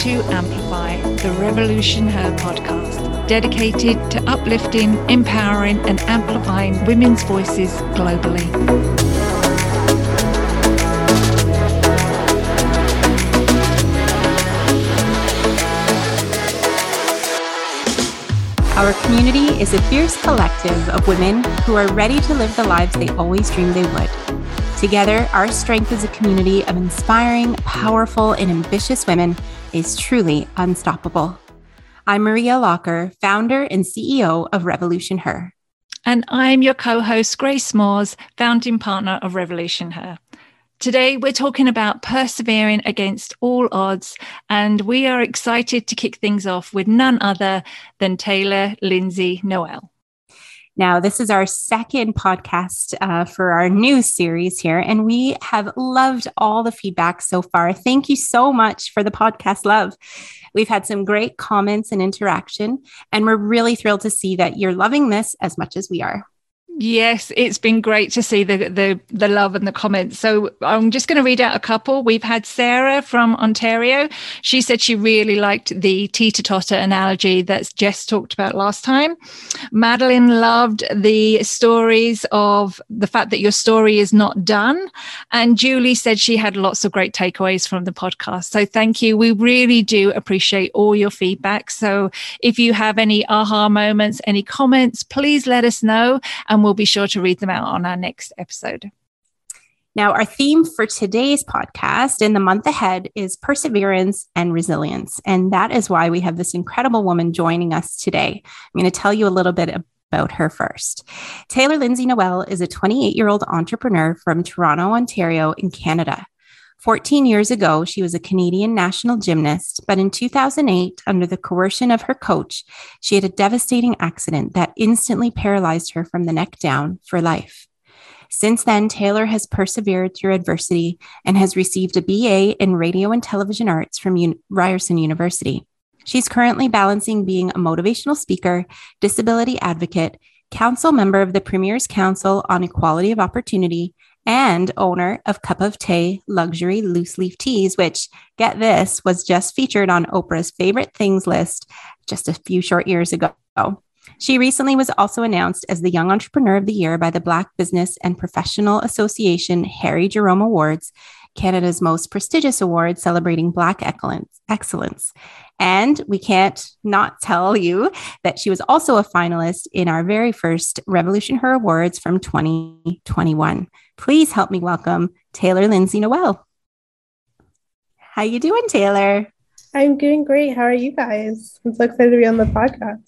to Amplify, the Revolution Her podcast, dedicated to uplifting, empowering, and amplifying women's voices globally. Our community is a fierce collective of women who are ready to live the lives they always dreamed they would. Together, our strength is a community of inspiring, powerful, and ambitious women is truly unstoppable. I'm Maria Locker, founder and CEO of Revolution Her. And I'm your co host, Grace Moores, founding partner of Revolution Her. Today, we're talking about persevering against all odds, and we are excited to kick things off with none other than Taylor Lindsay Noel. Now, this is our second podcast uh, for our new series here, and we have loved all the feedback so far. Thank you so much for the podcast love. We've had some great comments and interaction, and we're really thrilled to see that you're loving this as much as we are. Yes, it's been great to see the the the love and the comments. So I'm just going to read out a couple. We've had Sarah from Ontario. She said she really liked the teeter totter analogy that Jess talked about last time. Madeline loved the stories of the fact that your story is not done, and Julie said she had lots of great takeaways from the podcast. So thank you. We really do appreciate all your feedback. So if you have any aha moments, any comments, please let us know, and we'll we'll be sure to read them out on our next episode. Now, our theme for today's podcast in the month ahead is perseverance and resilience. And that is why we have this incredible woman joining us today. I'm going to tell you a little bit about her first. Taylor Lindsay Noel is a 28 year old entrepreneur from Toronto, Ontario, in Canada. 14 years ago, she was a Canadian national gymnast, but in 2008, under the coercion of her coach, she had a devastating accident that instantly paralyzed her from the neck down for life. Since then, Taylor has persevered through adversity and has received a BA in radio and television arts from Ryerson University. She's currently balancing being a motivational speaker, disability advocate, council member of the Premier's Council on Equality of Opportunity, and owner of Cup of Té Luxury Loose Leaf Teas, which, get this, was just featured on Oprah's favorite things list just a few short years ago. She recently was also announced as the Young Entrepreneur of the Year by the Black Business and Professional Association Harry Jerome Awards, Canada's most prestigious award celebrating Black excellence. And we can't not tell you that she was also a finalist in our very first Revolution Her Awards from 2021. Please help me welcome Taylor Lindsay Noel. How you doing, Taylor? I'm doing great. How are you guys? I'm so excited to be on the podcast.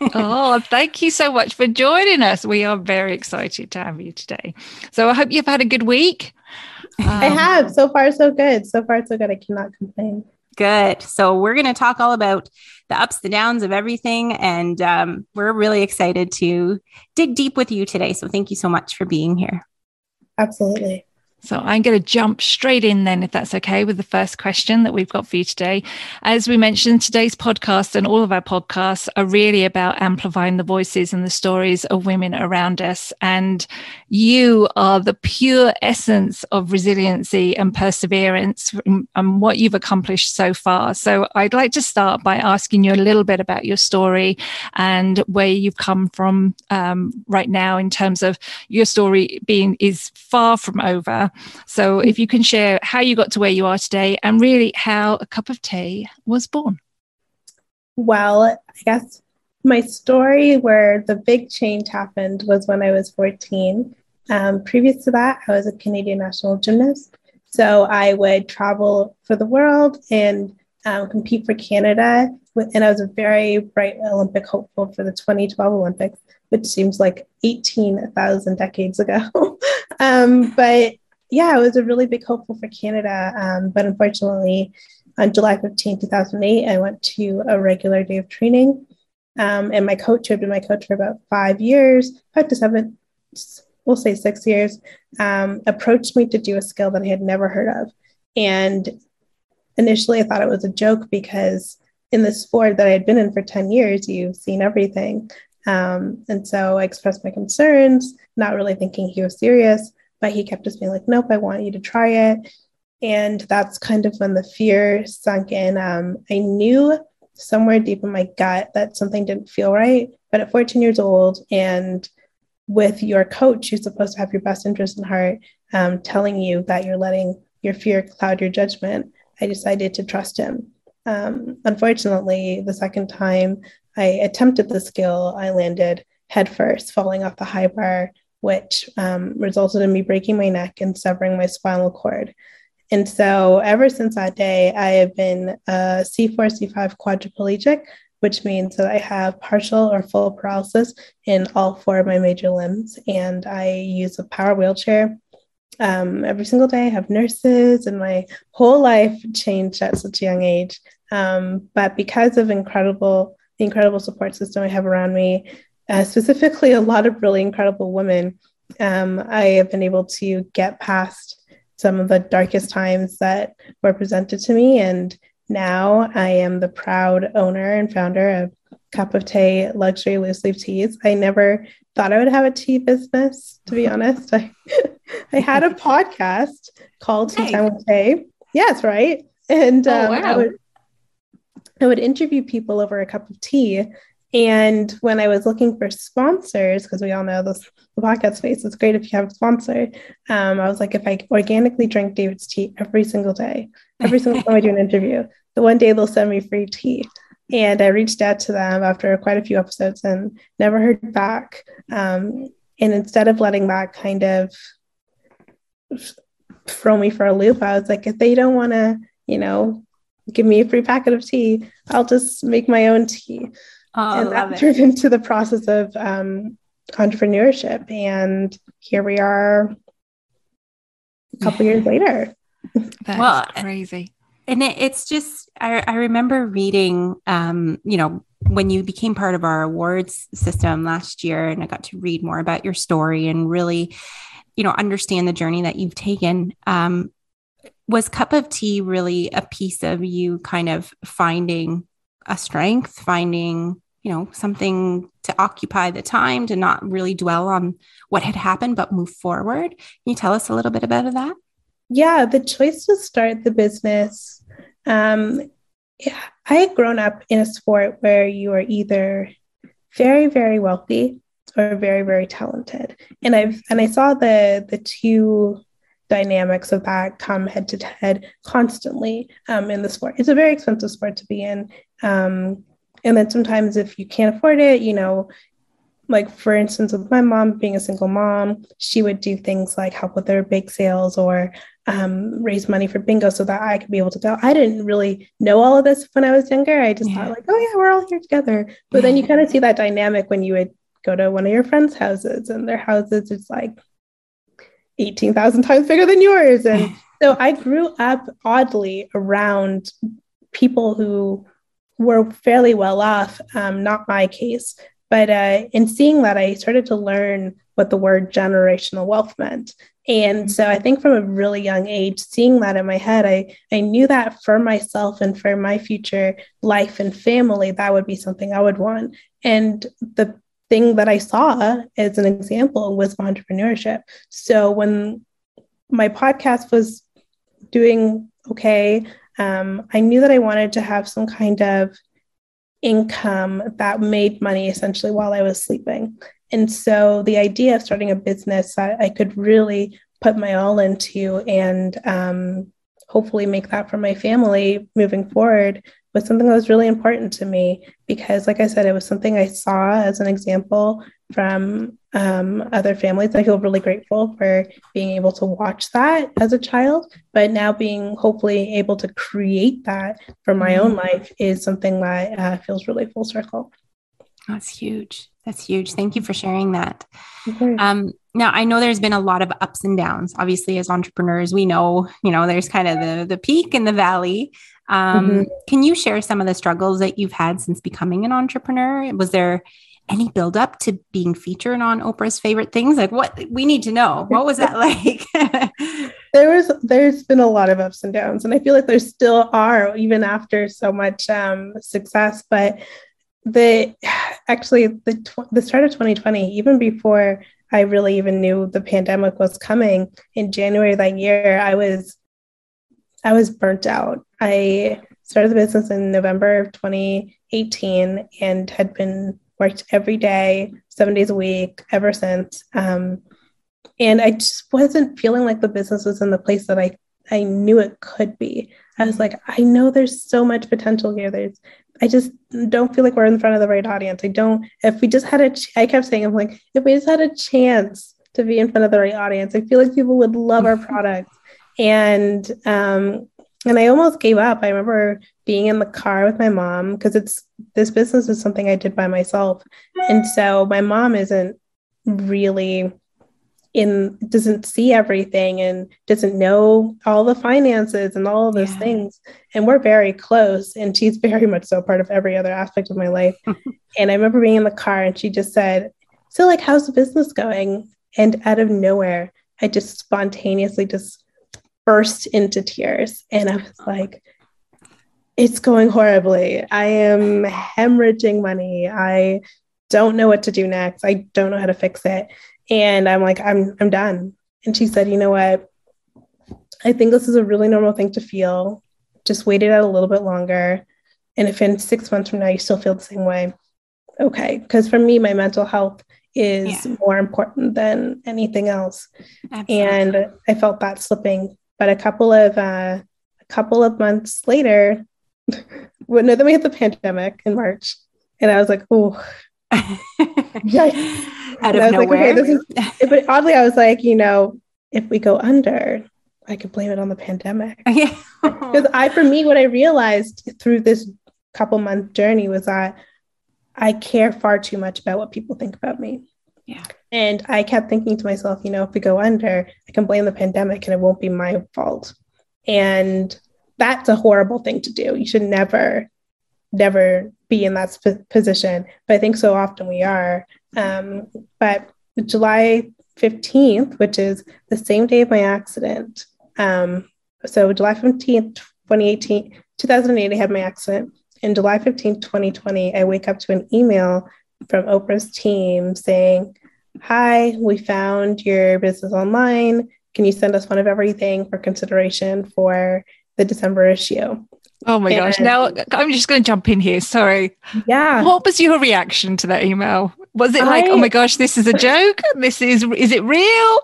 oh, thank you so much for joining us. We are very excited to have you today. So I hope you've had a good week. Um, I have. So far, so good. So far, so good. I cannot complain. Good. So we're going to talk all about the ups, the downs of everything. And um, we're really excited to dig deep with you today. So thank you so much for being here. Absolutely. So I'm going to jump straight in then, if that's okay, with the first question that we've got for you today. As we mentioned, today's podcast and all of our podcasts are really about amplifying the voices and the stories of women around us. And you are the pure essence of resiliency and perseverance and what you've accomplished so far. So I'd like to start by asking you a little bit about your story and where you've come from um, right now in terms of your story being is far from over so if you can share how you got to where you are today and really how a cup of tea was born. Well, I guess my story where the big change happened was when I was 14. Um, previous to that, I was a Canadian national gymnast. So I would travel for the world and um, compete for Canada. And I was a very bright Olympic hopeful for the 2012 Olympics, which seems like 18,000 decades ago. um, but yeah, I was a really big hopeful for Canada. Um, but unfortunately, on July 15, 2008, I went to a regular day of training. Um, and my coach, who had been my coach for about five years, five to seven, we'll say six years, um, approached me to do a skill that I had never heard of. And initially, I thought it was a joke because in the sport that I had been in for 10 years, you've seen everything. Um, and so I expressed my concerns, not really thinking he was serious. But he kept just being like, nope, I want you to try it. And that's kind of when the fear sunk in. Um, I knew somewhere deep in my gut that something didn't feel right. But at 14 years old, and with your coach, who's supposed to have your best interest in heart, um, telling you that you're letting your fear cloud your judgment, I decided to trust him. Um, unfortunately, the second time I attempted the skill, I landed headfirst, falling off the high bar, which um, resulted in me breaking my neck and severing my spinal cord. And so, ever since that day, I have been a C4, C5 quadriplegic, which means that I have partial or full paralysis in all four of my major limbs. And I use a power wheelchair um, every single day. I have nurses, and my whole life changed at such a young age. Um, but because of incredible, the incredible support system I have around me, uh, specifically a lot of really incredible women, um, I have been able to get past some of the darkest times that were presented to me. And now I am the proud owner and founder of Cup of Té Luxury Loose Leaf Teas. I never thought I would have a tea business, to be honest. I, I had a podcast called Tea Time with Tay. Yes, right. And oh, um, wow. I, would, I would interview people over a cup of tea and when I was looking for sponsors, because we all know this, the podcast space is great if you have a sponsor, um, I was like, if I organically drink David's tea every single day, every single time I do an interview, the one day they'll send me free tea. And I reached out to them after quite a few episodes and never heard back. Um, and instead of letting that kind of throw me for a loop, I was like, if they don't want to, you know, give me a free packet of tea, I'll just make my own tea. Oh, and that turned into the process of um, entrepreneurship. And here we are a couple years later. That's well, crazy. And it, it's just, I, I remember reading, um, you know, when you became part of our awards system last year, and I got to read more about your story and really, you know, understand the journey that you've taken. Um, was Cup of Té really a piece of you kind of finding a strength, finding you know something to occupy the time to not really dwell on what had happened but move forward can you tell us a little bit about that yeah the choice to start the business um, i had grown up in a sport where you are either very very wealthy or very very talented and i've and i saw the the two dynamics of that come head to head constantly um, in the sport. It's a very expensive sport to be in. Um, and then sometimes if you can't afford it, you know, like for instance, with my mom being a single mom, she would do things like help with their bake sales or um, raise money for bingo so that I could be able to go. I didn't really know all of this when I was younger. I just yeah. thought like, oh yeah, we're all here together. But then you kind of see that dynamic when you would go to one of your friends' houses and their houses is like 18,000 times bigger than yours. And so I grew up oddly around people who were fairly well off, um, not my case. But uh, in seeing that, I started to learn what the word generational wealth meant. And so I think from a really young age, seeing that in my head, I, I knew that for myself and for my future life and family, that would be something I would want. And the thing that I saw as an example was entrepreneurship. So when my podcast was doing okay, um, I knew that I wanted to have some kind of income that made money essentially while I was sleeping. And so the idea of starting a business that I could really put my all into and um, hopefully make that for my family moving forward was something that was really important to me because, like I said, it was something I saw as an example from um, other families. I feel really grateful for being able to watch that as a child, but now being hopefully able to create that for my own mm-hmm. life is something that uh, feels really full circle. That's huge. That's huge. Thank you for sharing that. Um, now I know there's been a lot of ups and downs. Obviously, as entrepreneurs, we know you know there's kind of the the peak and the valley. Um, mm-hmm. Can you share some of the struggles that you've had since becoming an entrepreneur? Was there any build up to being featured on Oprah's favorite things? Like what we need to know. What was that like? there was there's been a lot of ups and downs, and I feel like there still are even after so much um, success. But the actually the the start of 2020, even before I really even knew the pandemic was coming in January that year, I was I was burnt out. I started the business in November of 2018 and had been worked every day, seven days a week ever since. Um, and I just wasn't feeling like the business was in the place that I, I knew it could be. I was like, I know there's so much potential here. There's, I just don't feel like we're in front of the right audience. I don't, if we just had a, ch- I kept saying, I'm like, if we just had a chance to be in front of the right audience, I feel like people would love our product. And, um, and I almost gave up. I remember being in the car with my mom because it's this business is something I did by myself. And so my mom isn't really in doesn't see everything and doesn't know all the finances and all of those yeah. things. And we're very close and she's very much so part of every other aspect of my life. And i remember being in the car and she just said so like how's the business going? And out of nowhere i just spontaneously just burst into tears. And i was oh. like it's going horribly. I am hemorrhaging money. I don't know what to do next. I don't know how to fix it and I'm like, I'm I'm done. And she said, you know what? I think this is a really normal thing to feel. Just wait it out a little bit longer. And if in six months from now you still feel the same way, okay. Because for me, my mental health is yeah. more important than anything else. Absolutely. And I felt that slipping. But a couple of uh, a couple of months later, well, no, then we had the pandemic in March, and I was like, oh, out of nowhere. Like, okay, is, but oddly, I was like, you know, if we go under, I could blame it on the pandemic. Because I, for me, what I realized through this couple month journey was that I care far too much about what people think about me. Yeah. And I kept thinking to myself, you know, if we go under, I can blame the pandemic and it won't be my fault. And that's a horrible thing to do. You should never, never be in that sp- position. But I think so often we are. Um, but July 15th, which is the same day of my accident. Um, so July 15th, 2018, 2008, I had my accident. In July 15th, 2020, I wake up to an email from Oprah's team saying, Hi, we found your business online. Can you send us one of everything for consideration for the December issue? Oh my gosh. Now I'm just going to jump in here. Sorry. Yeah. What was your reaction to that email? Was it like, oh I, oh my gosh, this is a joke? This is, is it real?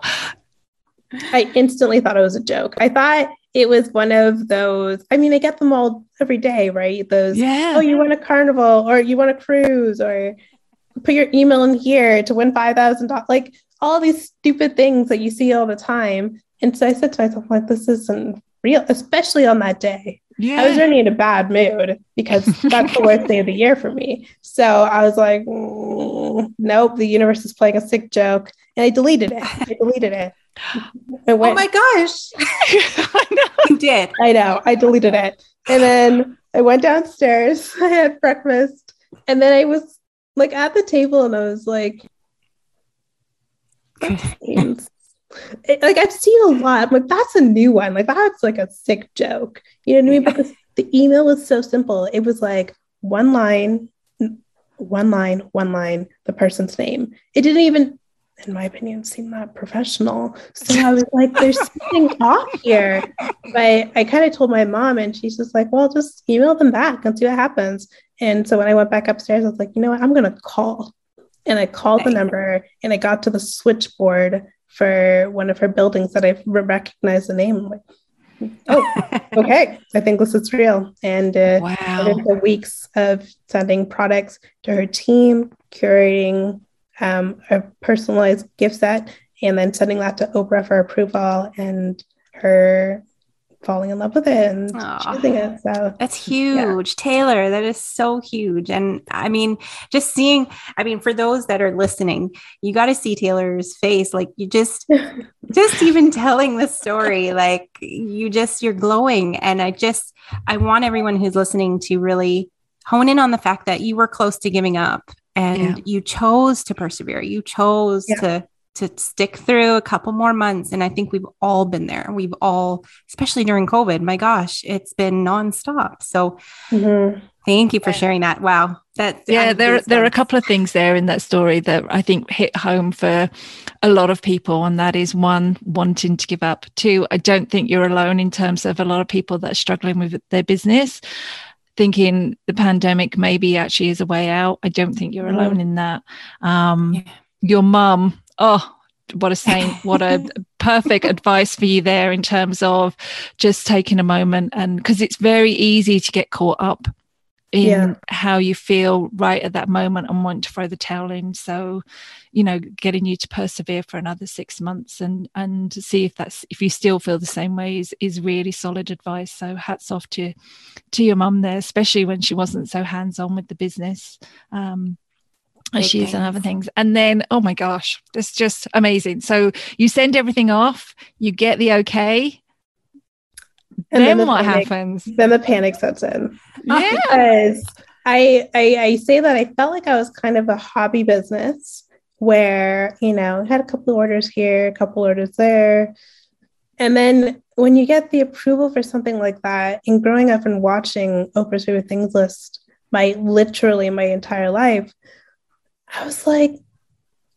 I instantly thought it was a joke. I thought it was one of those. I mean, I get them all every day, right? Those, yeah. oh, you want a carnival or you want a cruise or put your email in here to win $5,000. Like all these stupid things that you see all the time. And so I said to myself, like, this isn't real, especially on that day. Yeah. I was already in a bad mood because that's the worst day of the year for me. So I was like, mm, nope, the universe is playing a sick joke. And I deleted it. I deleted it. oh my gosh. I know. You did. I know. I deleted it. And then I went downstairs. I had breakfast. And then I was like at the table and I was like, it, like I've seen a lot. I'm like, that's a new one. Like that's like a sick joke. You know what I mean? The, the email was so simple. It was like one line, one line, one line, the person's name. It didn't even, in my opinion, seem that professional. So I was like, there's something off here. But I kind of told my mom, and she's just like, well, just email them back and see what happens. And so when I went back upstairs, I was like, you know what? I'm going to call. And I called the number and I got to the switchboard for one of her buildings that I recognized the name. Like, oh, okay, I think this is real. And uh, wow. the weeks of sending products to her team, curating um, a personalized gift set, and then sending that to Oprah for approval. And her falling in love with it and Aww. choosing it. So that's huge. Yeah. Taylor, that is so huge. And I mean, just seeing, I mean, for those that are listening, you got to see Taylor's face. Like you just, just even telling the story, like you just, you're glowing. And I just, I want everyone who's listening to really hone in on the fact that you were close to giving up and yeah. you chose to persevere. You chose yeah. to to stick through a couple more months. And I think we've all been there. We've all, especially during COVID, my gosh, it's been nonstop. So mm-hmm. thank you for sharing that. Wow. That yeah, there there are a couple of things there in that story that I think hit home for a lot of people, and that is one wanting to give up. Two, I don't think you're alone in terms of a lot of people that are struggling with their business, thinking the pandemic maybe actually is a way out. I don't think you're mm-hmm. alone in that. Um, yeah. Your mum oh what a saint. What a perfect advice for you there in terms of just taking a moment and because it's very easy to get caught up in yeah. how you feel right at that moment and want to throw the towel in. So you know getting you to persevere for another six months and and see if that's if you still feel the same way is is really solid advice. So hats off to to your mum there especially when she wasn't so hands on with the business. Um issues and other things. And then, oh my gosh, it's just amazing. So you send everything off, you get the okay. And then, then the what panic, happens? Then the panic sets in. Yeah. Because I, I I say that I felt like I was kind of a hobby business where, you know, had a couple of orders here, a couple orders there. And then when you get the approval for something like that, and growing up and watching Oprah's favorite things list my literally my entire life, I was like,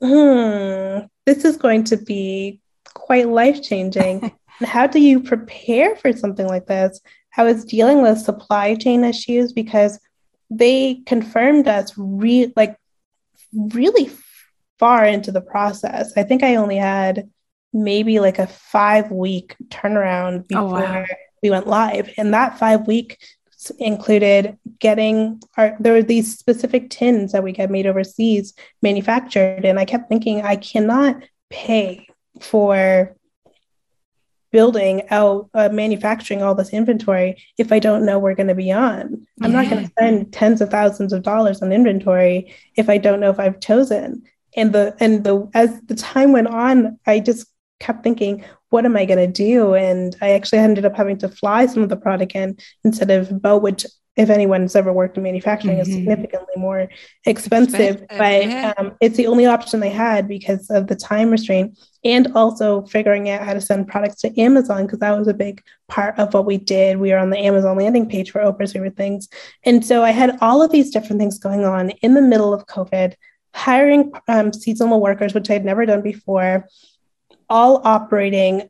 hmm, this is going to be quite life changing. how do you prepare for something like this? I was dealing with supply chain issues because they confirmed us re- like really far into the process. I think I only had maybe like a five week turnaround before oh, wow. we went live. And that five week included getting our there were these specific tins that we get made overseas manufactured. And i kept thinking i cannot pay for building out uh, manufacturing all this inventory if i don't know we're going to be on. I'm yeah. not going to spend tens of thousands of dollars on inventory if i don't know if i've chosen. And the and the as the time went on i just kept thinking what am I going to do? And I actually ended up having to fly some of the product in instead of boat, which if anyone's ever worked in manufacturing mm-hmm. is significantly more expensive, expensive but yeah. um, it's the only option they had because of the time restraint and also figuring out how to send products to Amazon because that was a big part of what we did. We were on the Amazon landing page for Oprah's favorite things. And so I had all of these different things going on in the middle of COVID, hiring um, seasonal workers, which I'd never done before, all operating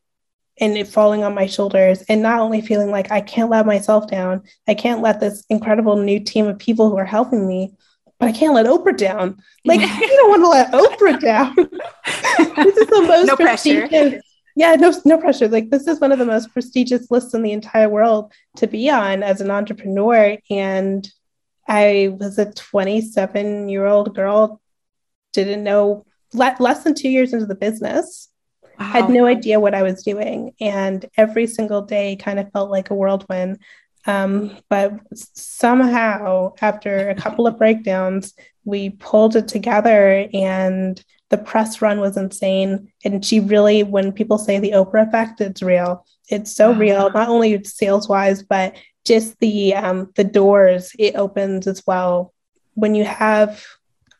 and it falling on my shoulders and not only feeling like I can't let myself down, I can't let this incredible new team of people who are helping me, but I can't let Oprah down. Like you don't want to let Oprah down. this is the most no pressure. Yeah, no, no pressure. Like this is one of the most prestigious lists in the entire world to be on as an entrepreneur. And I was a 27 year old girl, didn't know le- less than two years into the business Wow. Had no idea what I was doing. And every single day kind of felt like a whirlwind. Um, but somehow, after a couple of breakdowns, we pulled it together and the press run was insane. And she really, when people say the Oprah effect, it's real. It's so wow. real, not only sales wise, but just the um, the doors it opens as well. When you have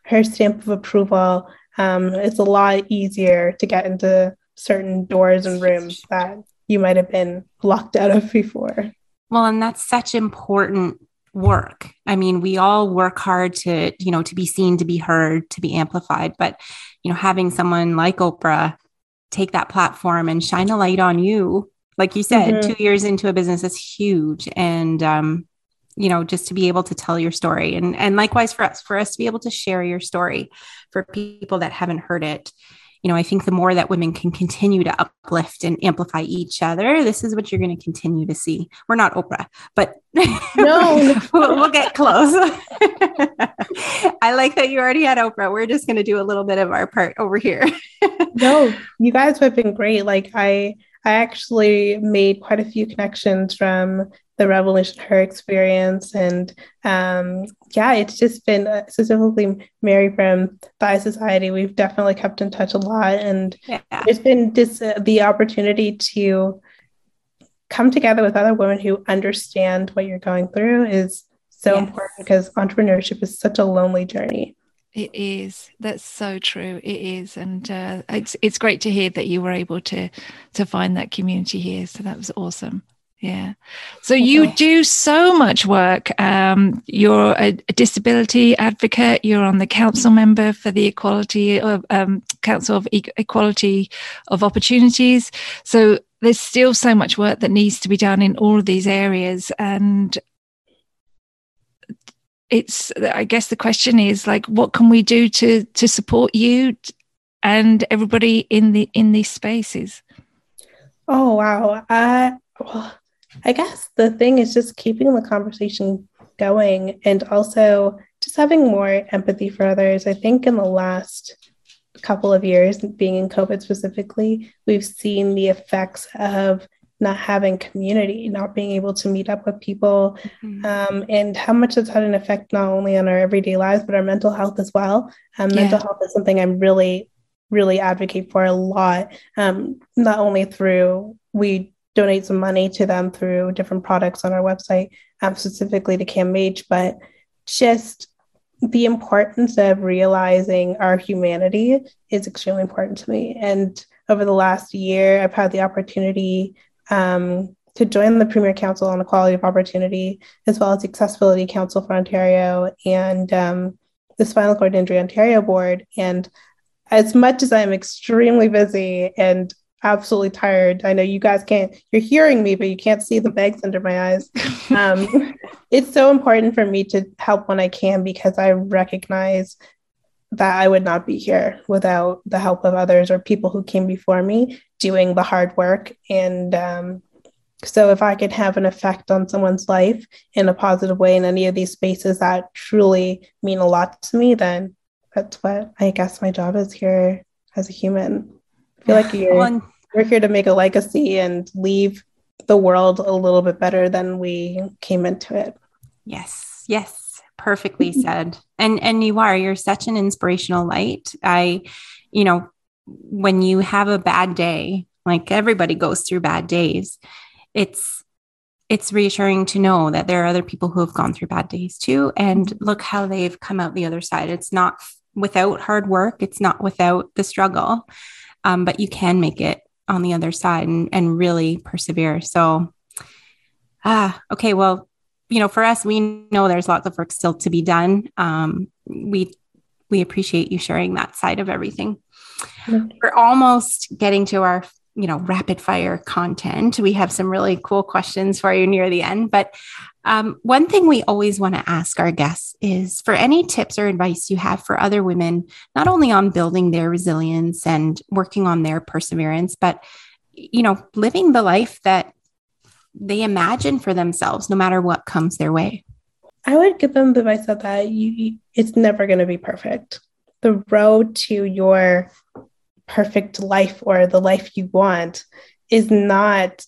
her stamp of approval, um, it's a lot easier to get into certain doors and rooms that you might have been locked out of before. Well, and that's such important work. I mean, we all work hard to, you know, to be seen, to be heard, to be amplified, but you know, having someone like Oprah take that platform and shine a light on you, like you said, mm-hmm. 2 years into a business is huge and um you know just to be able to tell your story and and likewise for us for us to be able to share your story for people that haven't heard it you know, I think the more that women can continue to uplift and amplify each other, this is what you're going to continue to see. We're not Oprah, but no, we'll, we'll, get close. I like that you already had Oprah. We're just going to do a little bit of our part over here. no, you guys have been great. Like I, I actually made quite a few connections from the revolution her experience and um, yeah it's just been uh, specifically mary from Thigh society we've definitely kept in touch a lot and yeah. it's been just uh, the opportunity to come together with other women who understand what you're going through is so yes. important because entrepreneurship is such a lonely journey It is. That's so true. It is, and uh, it's it's great to hear that you were able to to find that community here. So that was awesome. Yeah. So okay. you do so much work. Um, you're a, a, disability advocate. You're on the council member for the Equality of um, Council of e- Equality of Opportunities. So there's still so much work that needs to be done in all of these areas, and it's. I guess the question is like, what can we do to to support you and everybody in the in these spaces? Oh wow. Uh, well, I guess the thing is just keeping the conversation going and also just having more empathy for others. I think in the last couple of years, being in COVID specifically, we've seen the effects of not having community, not being able to meet up with people, mm-hmm. um, and how much it's had an effect not only on our everyday lives, but our mental health as well. Um, yeah. Mental health is something I'm really, really advocate for a lot, um, not only through we donate some money to them through different products on our website, um, specifically to CAMH, but just the importance of realizing our humanity is extremely important to me. And over the last year, I've had the opportunity um, to join the Premier Council on Equality of Opportunity, as well as the Accessibility Council for Ontario and um, the Spinal Cord Injury Ontario Board. And as much as I'm extremely busy and absolutely tired. I know you guys can't, you're hearing me, but you can't see the bags under my eyes. Um, it's so important for me to help when I can because I recognize that I would not be here without the help of others or people who came before me doing the hard work. And um, so, if I can have an effect on someone's life in a positive way in any of these spaces that truly mean a lot to me, then that's what I guess my job is here as a human feel like you're, we're here to make a legacy and leave the world a little bit better than we came into it. Yes, yes, perfectly mm-hmm. said. And and you are. You're such an inspirational light. I, you know, when you have a bad day, like everybody goes through bad days, it's it's reassuring to know that there are other people who have gone through bad days too and mm-hmm. look how they've come out the other side it's not without hard work it's not without the struggle um, but you can make it on the other side and, and really persevere. So, ah, okay, well, you know, for us, we know there's lots of work still to be done. Um, we we appreciate you sharing that side of everything. We're almost getting to our you know rapid fire content. We have some really cool questions for you near the end but um, one thing we always want to ask our guests is for any tips or advice you have for other women not only on building their resilience and working on their perseverance but you know living the life that they imagine for themselves no matter what comes their way. I would give them the advice that you it's never going to be perfect. The road to your perfect life or the life you want is not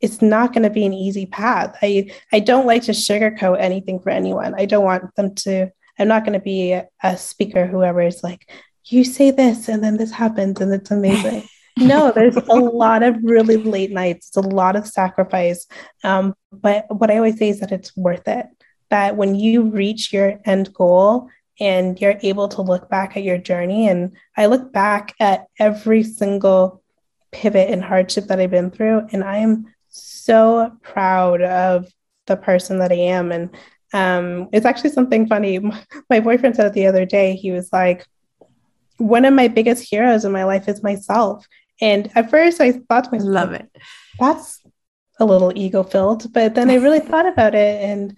it's not going to be an easy path. I I don't like to sugarcoat anything for anyone. I don't want them to I'm not going to be a, a speaker whoever is like you say this and then this happens and it's amazing. no, there's a lot of really late nights. It's a lot of sacrifice. Um, but what I always say is that it's worth it. That when you reach your end goal, and you're able to look back at your journey. And I look back at every single pivot and hardship that I've been through, and I am so proud of the person that I am. And um, it's actually something funny. My boyfriend said it the other day. He was like, one of my biggest heroes in my life is myself. And at first, I thought to myself, "Love it." That's a little ego filled, but then I really thought about it, and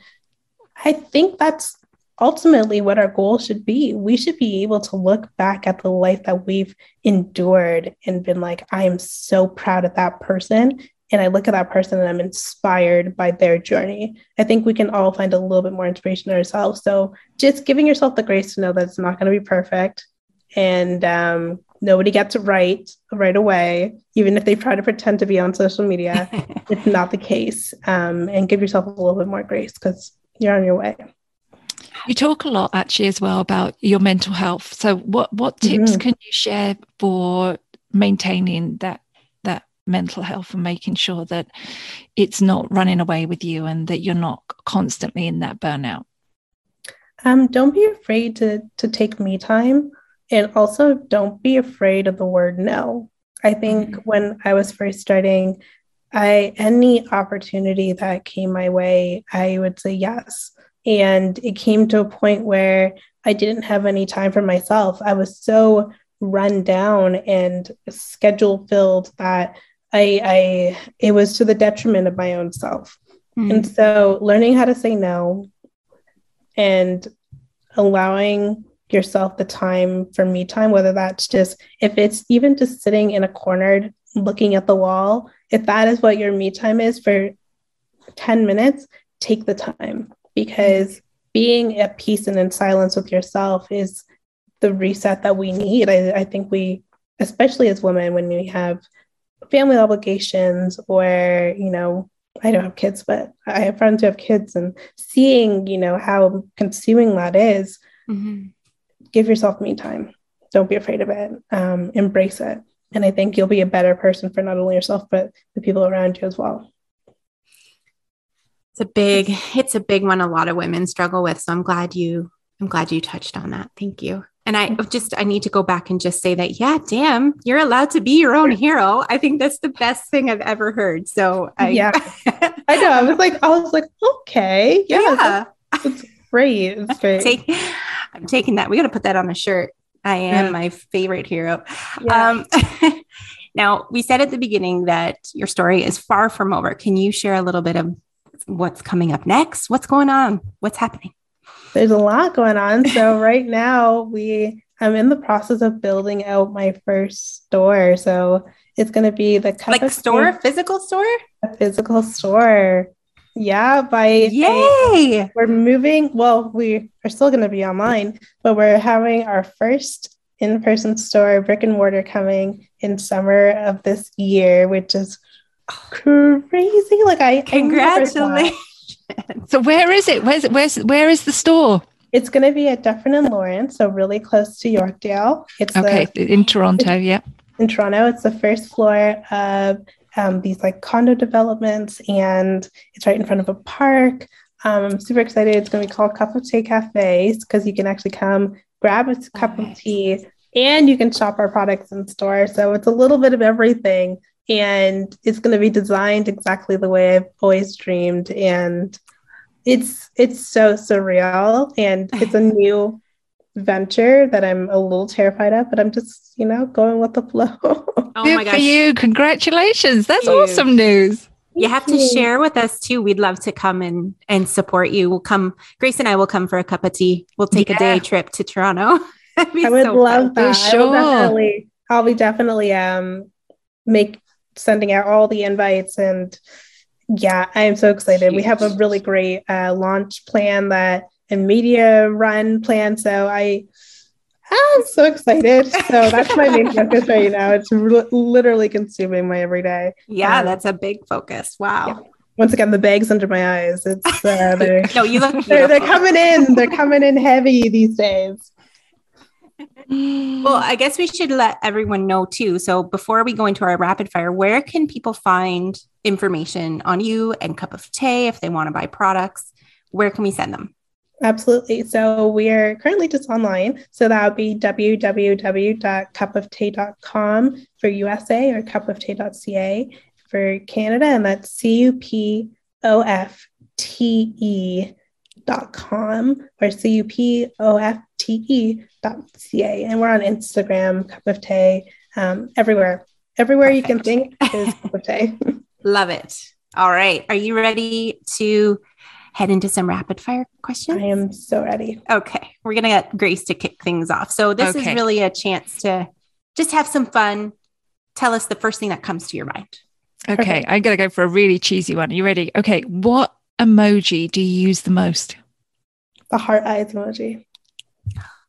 I think that's ultimately what our goal should be. We should be able to look back at the life that we've endured and been like, I am so proud of that person. And I look at that person and I'm inspired by their journey. I think we can all find a little bit more inspiration in ourselves. So just giving yourself the grace to know that it's not going to be perfect and um, nobody gets it right right away, even if they try to pretend to be on social media. it's not the case. Um, and give yourself a little bit more grace because you're on your way. You talk a lot actually as well about your mental health. So what what tips mm-hmm. can you share for maintaining that that mental health and making sure that it's not running away with you and that you're not constantly in that burnout? Um, don't be afraid to to take me time, and also don't be afraid of the word no. I think mm-hmm. when I was first starting, I any opportunity that came my way, I would say yes. And it came to a point where I didn't have any time for myself. I was so run down and schedule filled that I, I it was to the detriment of my own self. Mm-hmm. And so learning how to say no and allowing yourself the time for me time, whether that's just if it's even just sitting in a corner looking at the wall, if that is what your me time is for 10 minutes, take the time because being at peace and in silence with yourself is the reset that we need. I, I think we, especially as women, when we have family obligations or, you know, I don't have kids, but I have friends who have kids and seeing, you know, how consuming that is, mm-hmm. give yourself me time. Don't be afraid of it. Um, embrace it. And I think you'll be a better person for not only yourself, but the people around you as well. It's a big, it's a big one a lot of women struggle with. So I'm glad you, I'm glad you touched on that. Thank you. And I just, I need to go back and just say that, yeah, damn, you're allowed to be your own hero. I think that's the best thing I've ever heard. So I, yeah, I know. I was like, I was like, okay, yeah, yeah. It's, great. It's great. Take, I'm taking that. We got to put that on a shirt. I am yeah. my favorite hero. Yeah. Um, now, we said at the beginning that your story is far from over. Can you share a little bit of what's coming up next? What's going on? What's happening? There's a lot going on. So right now we I'm in the process of building out my first store. So it's going to be the like store, physical store, a physical store. Yeah, by yay, by, we're moving. Well, we are still going to be online, but we're having our first in-person store, brick and mortar, coming in summer of this year, which is crazy. Like I congratulations. so where is it? Where's where's where is the store? It's going to be at Dufferin and Lawrence, so really close to Yorkdale. It's okay the, in Toronto. Yeah, in Toronto, it's the first floor of um, these like condo developments, and it's right in front of a park. Um, I'm super excited. It's going to be called Cup of Té Cafe because you can actually come grab a cup of tea and you can shop our products in store. So it's a little bit of everything and it's going to be designed exactly the way I've always dreamed and it's it's so surreal and it's a new venture that I'm a little terrified of but I'm just you know going with the flow. oh Good for you congratulations that's awesome news. You have to share with us too. We'd love to come and and support you. We'll come. Grace and I will come for a cup of tea. We'll take yeah. a day trip to Toronto. I would so love fun. that. Sure. I will definitely. I'll be definitely um make sending out all the invites and yeah, I am so excited. We have a really great uh, launch plan that and media run plan. So I I'm so excited. So that's my main focus right now. It's r- literally consuming my everyday. Yeah, um, that's a big focus. Wow. Yeah. Once again, the bags under my eyes. It's uh, they're, no, you look they're, they're coming in. They're coming in heavy these days well, I guess we should let everyone know too. So before we go into our rapid fire, where can people find information on you and Cup of Té if they want to buy products? Where can we send them? Absolutely. So we are currently just online. So that would be www.cupofte.com for USA or cupofte.ca for Canada. And that's C U P O F T E dot com or C U P O F T E ca and we're on instagram cup of tea um, everywhere. Everywhere Perfect. you can think is cup of tea. Love it. All right. Are you ready to head into some rapid fire questions? I am so ready. Okay. We're gonna get grace to kick things off. So this okay. is really a chance to just have some fun. Tell us the first thing that comes to your mind. Okay. Perfect. i'm gonna go for a really cheesy one. Are you ready? Okay. What emoji do you use the most? The heart eyes emoji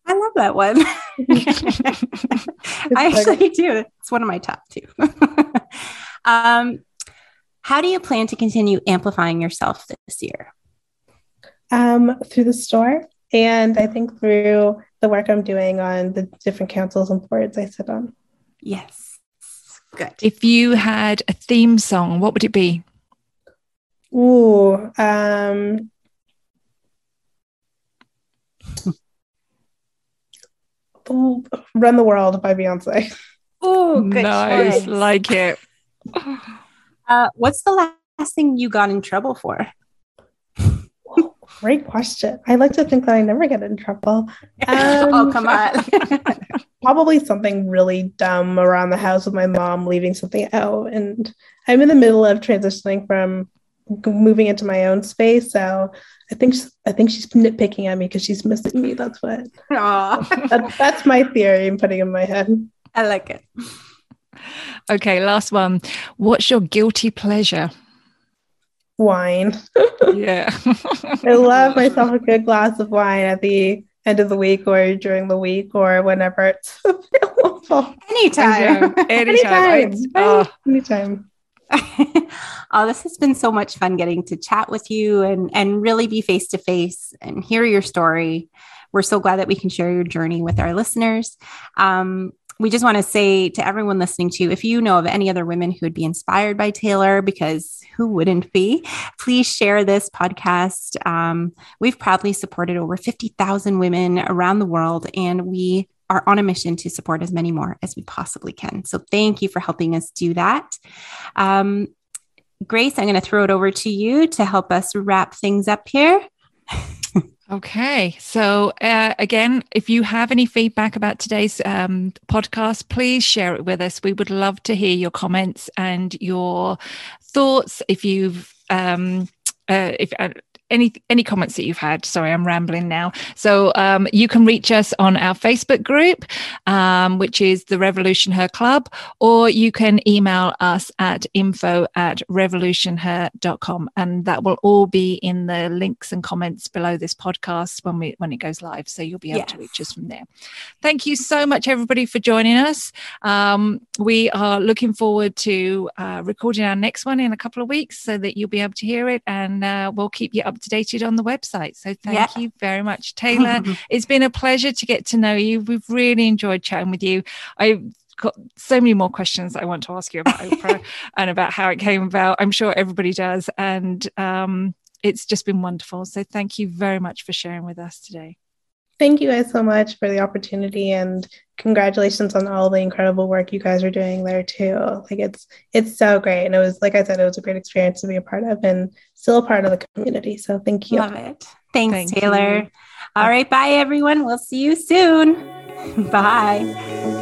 I love that one. I actually do. It's one of my top two. um, how do you plan to continue amplifying yourself this year? Um, through the store, and I think through the work I'm doing on the different councils and boards I sit on. Yes. Good. If you had a theme song, what would it be? Ooh, um, Run the World by Beyonce. Oh, good nice. choice. Like it. Uh, what's the last thing you got in trouble for? Great question. I like to think that I never get in trouble. oh, Um, come on. Probably something really dumb around the house with my mom leaving something out. And I'm in the middle of transitioning from g- moving into my own space. So I think she's, I think she's nitpicking at me because she's missing me. That's what Aw, that, that's my theory I'm putting in my head. I like it. Okay, last one. What's your guilty pleasure? Wine. Yeah. I love myself a good glass of wine at the end of the week or during the week or whenever it's available. Anytime. Anytime. Anytime. It's- oh, Anytime. oh, this has been so much fun getting to chat with you and and really be face to face and hear your story. We're so glad that we can share your journey with our listeners. Um, we just want to say to everyone listening to, you, if you know of any other women who would be inspired by Taylor, because who wouldn't be, please share this podcast. Um, we've proudly supported over 50,000 women around the world, and we are on a mission to support as many more as we possibly can. So thank you for helping us do that. Um, Grace, I'm going to throw it over to you to help us wrap things up here. Okay. So, uh, again, if you have any feedback about today's um, podcast, please share it with us. We would love to hear your comments and your thoughts. If you've, um, uh, if uh, any any comments that you've had, sorry, I'm rambling now. So um, you can reach us on our Facebook group, um, which is the Revolution Her Club, or you can email us at info at revolutionher.com, and that will all be in the links and comments below this podcast when we when it goes live. So you'll be able to reach us from there. Thank you so much, everybody, for joining us. Um, we are looking forward to uh, recording our next one in a couple of weeks so that you'll be able to hear it and uh, we'll keep you updated on the website. So thank Yeah. you very much, Taylor. it's been a pleasure to get to know you. We've really enjoyed chatting with you. I've got so many more questions I want to ask you about Oprah and about how it came about. I'm sure everybody does. And um, it's just been wonderful. So thank you very much for sharing with us today. Thank you guys so much for the opportunity and congratulations on all the incredible work you guys are doing there too. Like it's it's so great. And it was like I said, it was a great experience to be a part of and still a part of the community. So thank you. Love it. Thanks, Thank Taylor. you. All right. Bye, everyone. We'll see you soon. bye.